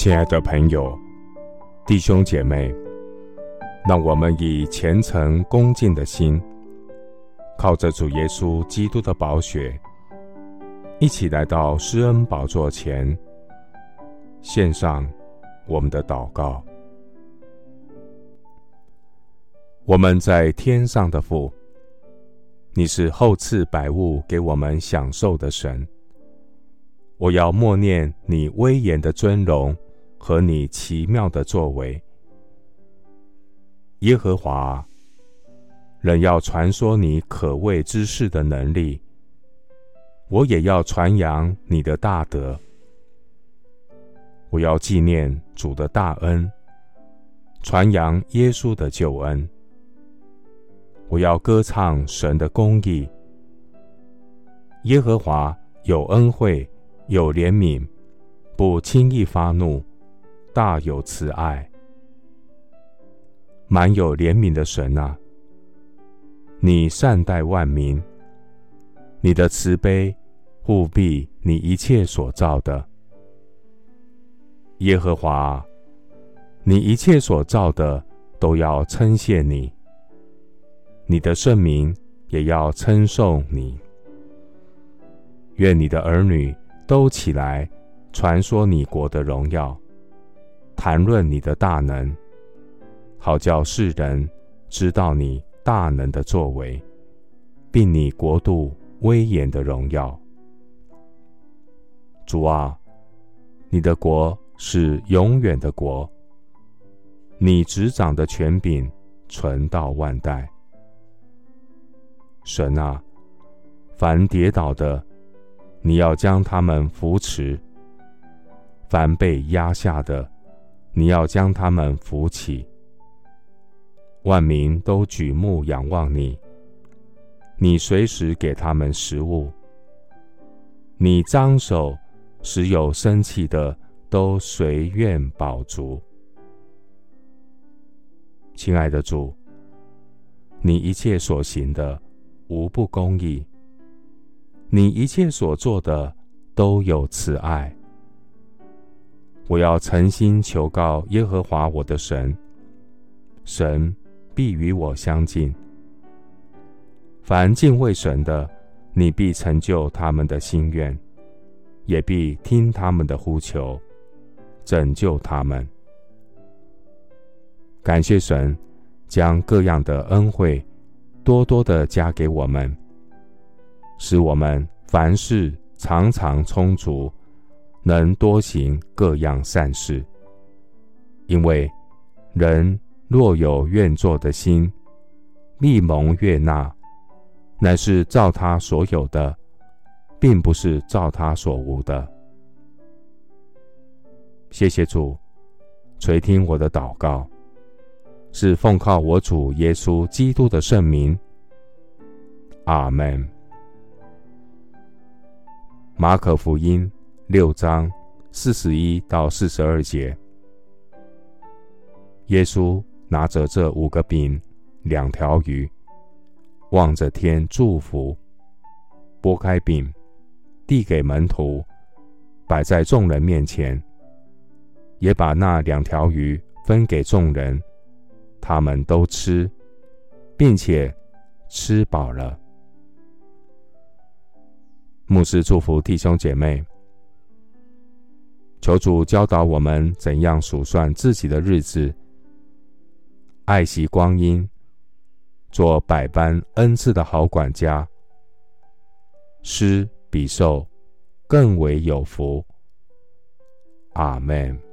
亲爱的朋友、弟兄姐妹，让我们以虔诚恭敬的心，靠着主耶稣基督的宝血，一起来到施恩宝座前，献上我们的祷告。我们在天上的父，你是厚赐百物给我们享受的神。我要默念你威严的尊荣。和你奇妙的作为，耶和华，人要传说你可畏之事的能力，我也要传扬你的大德。我要纪念主的大恩，传扬耶稣的救恩。我要歌唱神的公义。耶和华有恩惠，有怜悯，不轻易发怒。大有慈爱，满有怜悯的神啊！你善待万民，你的慈悲护庇你一切所造的。耶和华，你一切所造的都要称谢你，你的圣名也要称颂你。愿你的儿女都起来传说你国的荣耀。谈论你的大能，好叫世人知道你大能的作为，并你国度威严的荣耀。主啊，你的国是永远的国，你执掌的权柄存到万代。神啊，凡跌倒的，你要将他们扶持；凡被压下的，你要将他们扶起，万民都举目仰望你。你随时给他们食物，你张手使有生气的都随愿饱足。亲爱的主，你一切所行的无不公义，你一切所做的都有慈爱。我要诚心求告耶和华我的神，神必与我相近。凡敬畏神的，你必成就他们的心愿，也必听他们的呼求，拯救他们。感谢神，将各样的恩惠多多的加给我们，使我们凡事常常充足。能多行各样善事，因为人若有愿做的心，密蒙悦纳，乃是照他所有的，并不是照他所无的。谢谢主垂听我的祷告，是奉靠我主耶稣基督的圣名。阿门。马可福音。六章四十一到四十二节，耶稣拿着这五个饼、两条鱼，望着天祝福，拨开饼，递给门徒，摆在众人面前，也把那两条鱼分给众人，他们都吃，并且吃饱了。牧师祝福弟兄姐妹。求主教导我们怎样数算自己的日子，爱惜光阴，做百般恩赐的好管家。施比受更为有福。阿门。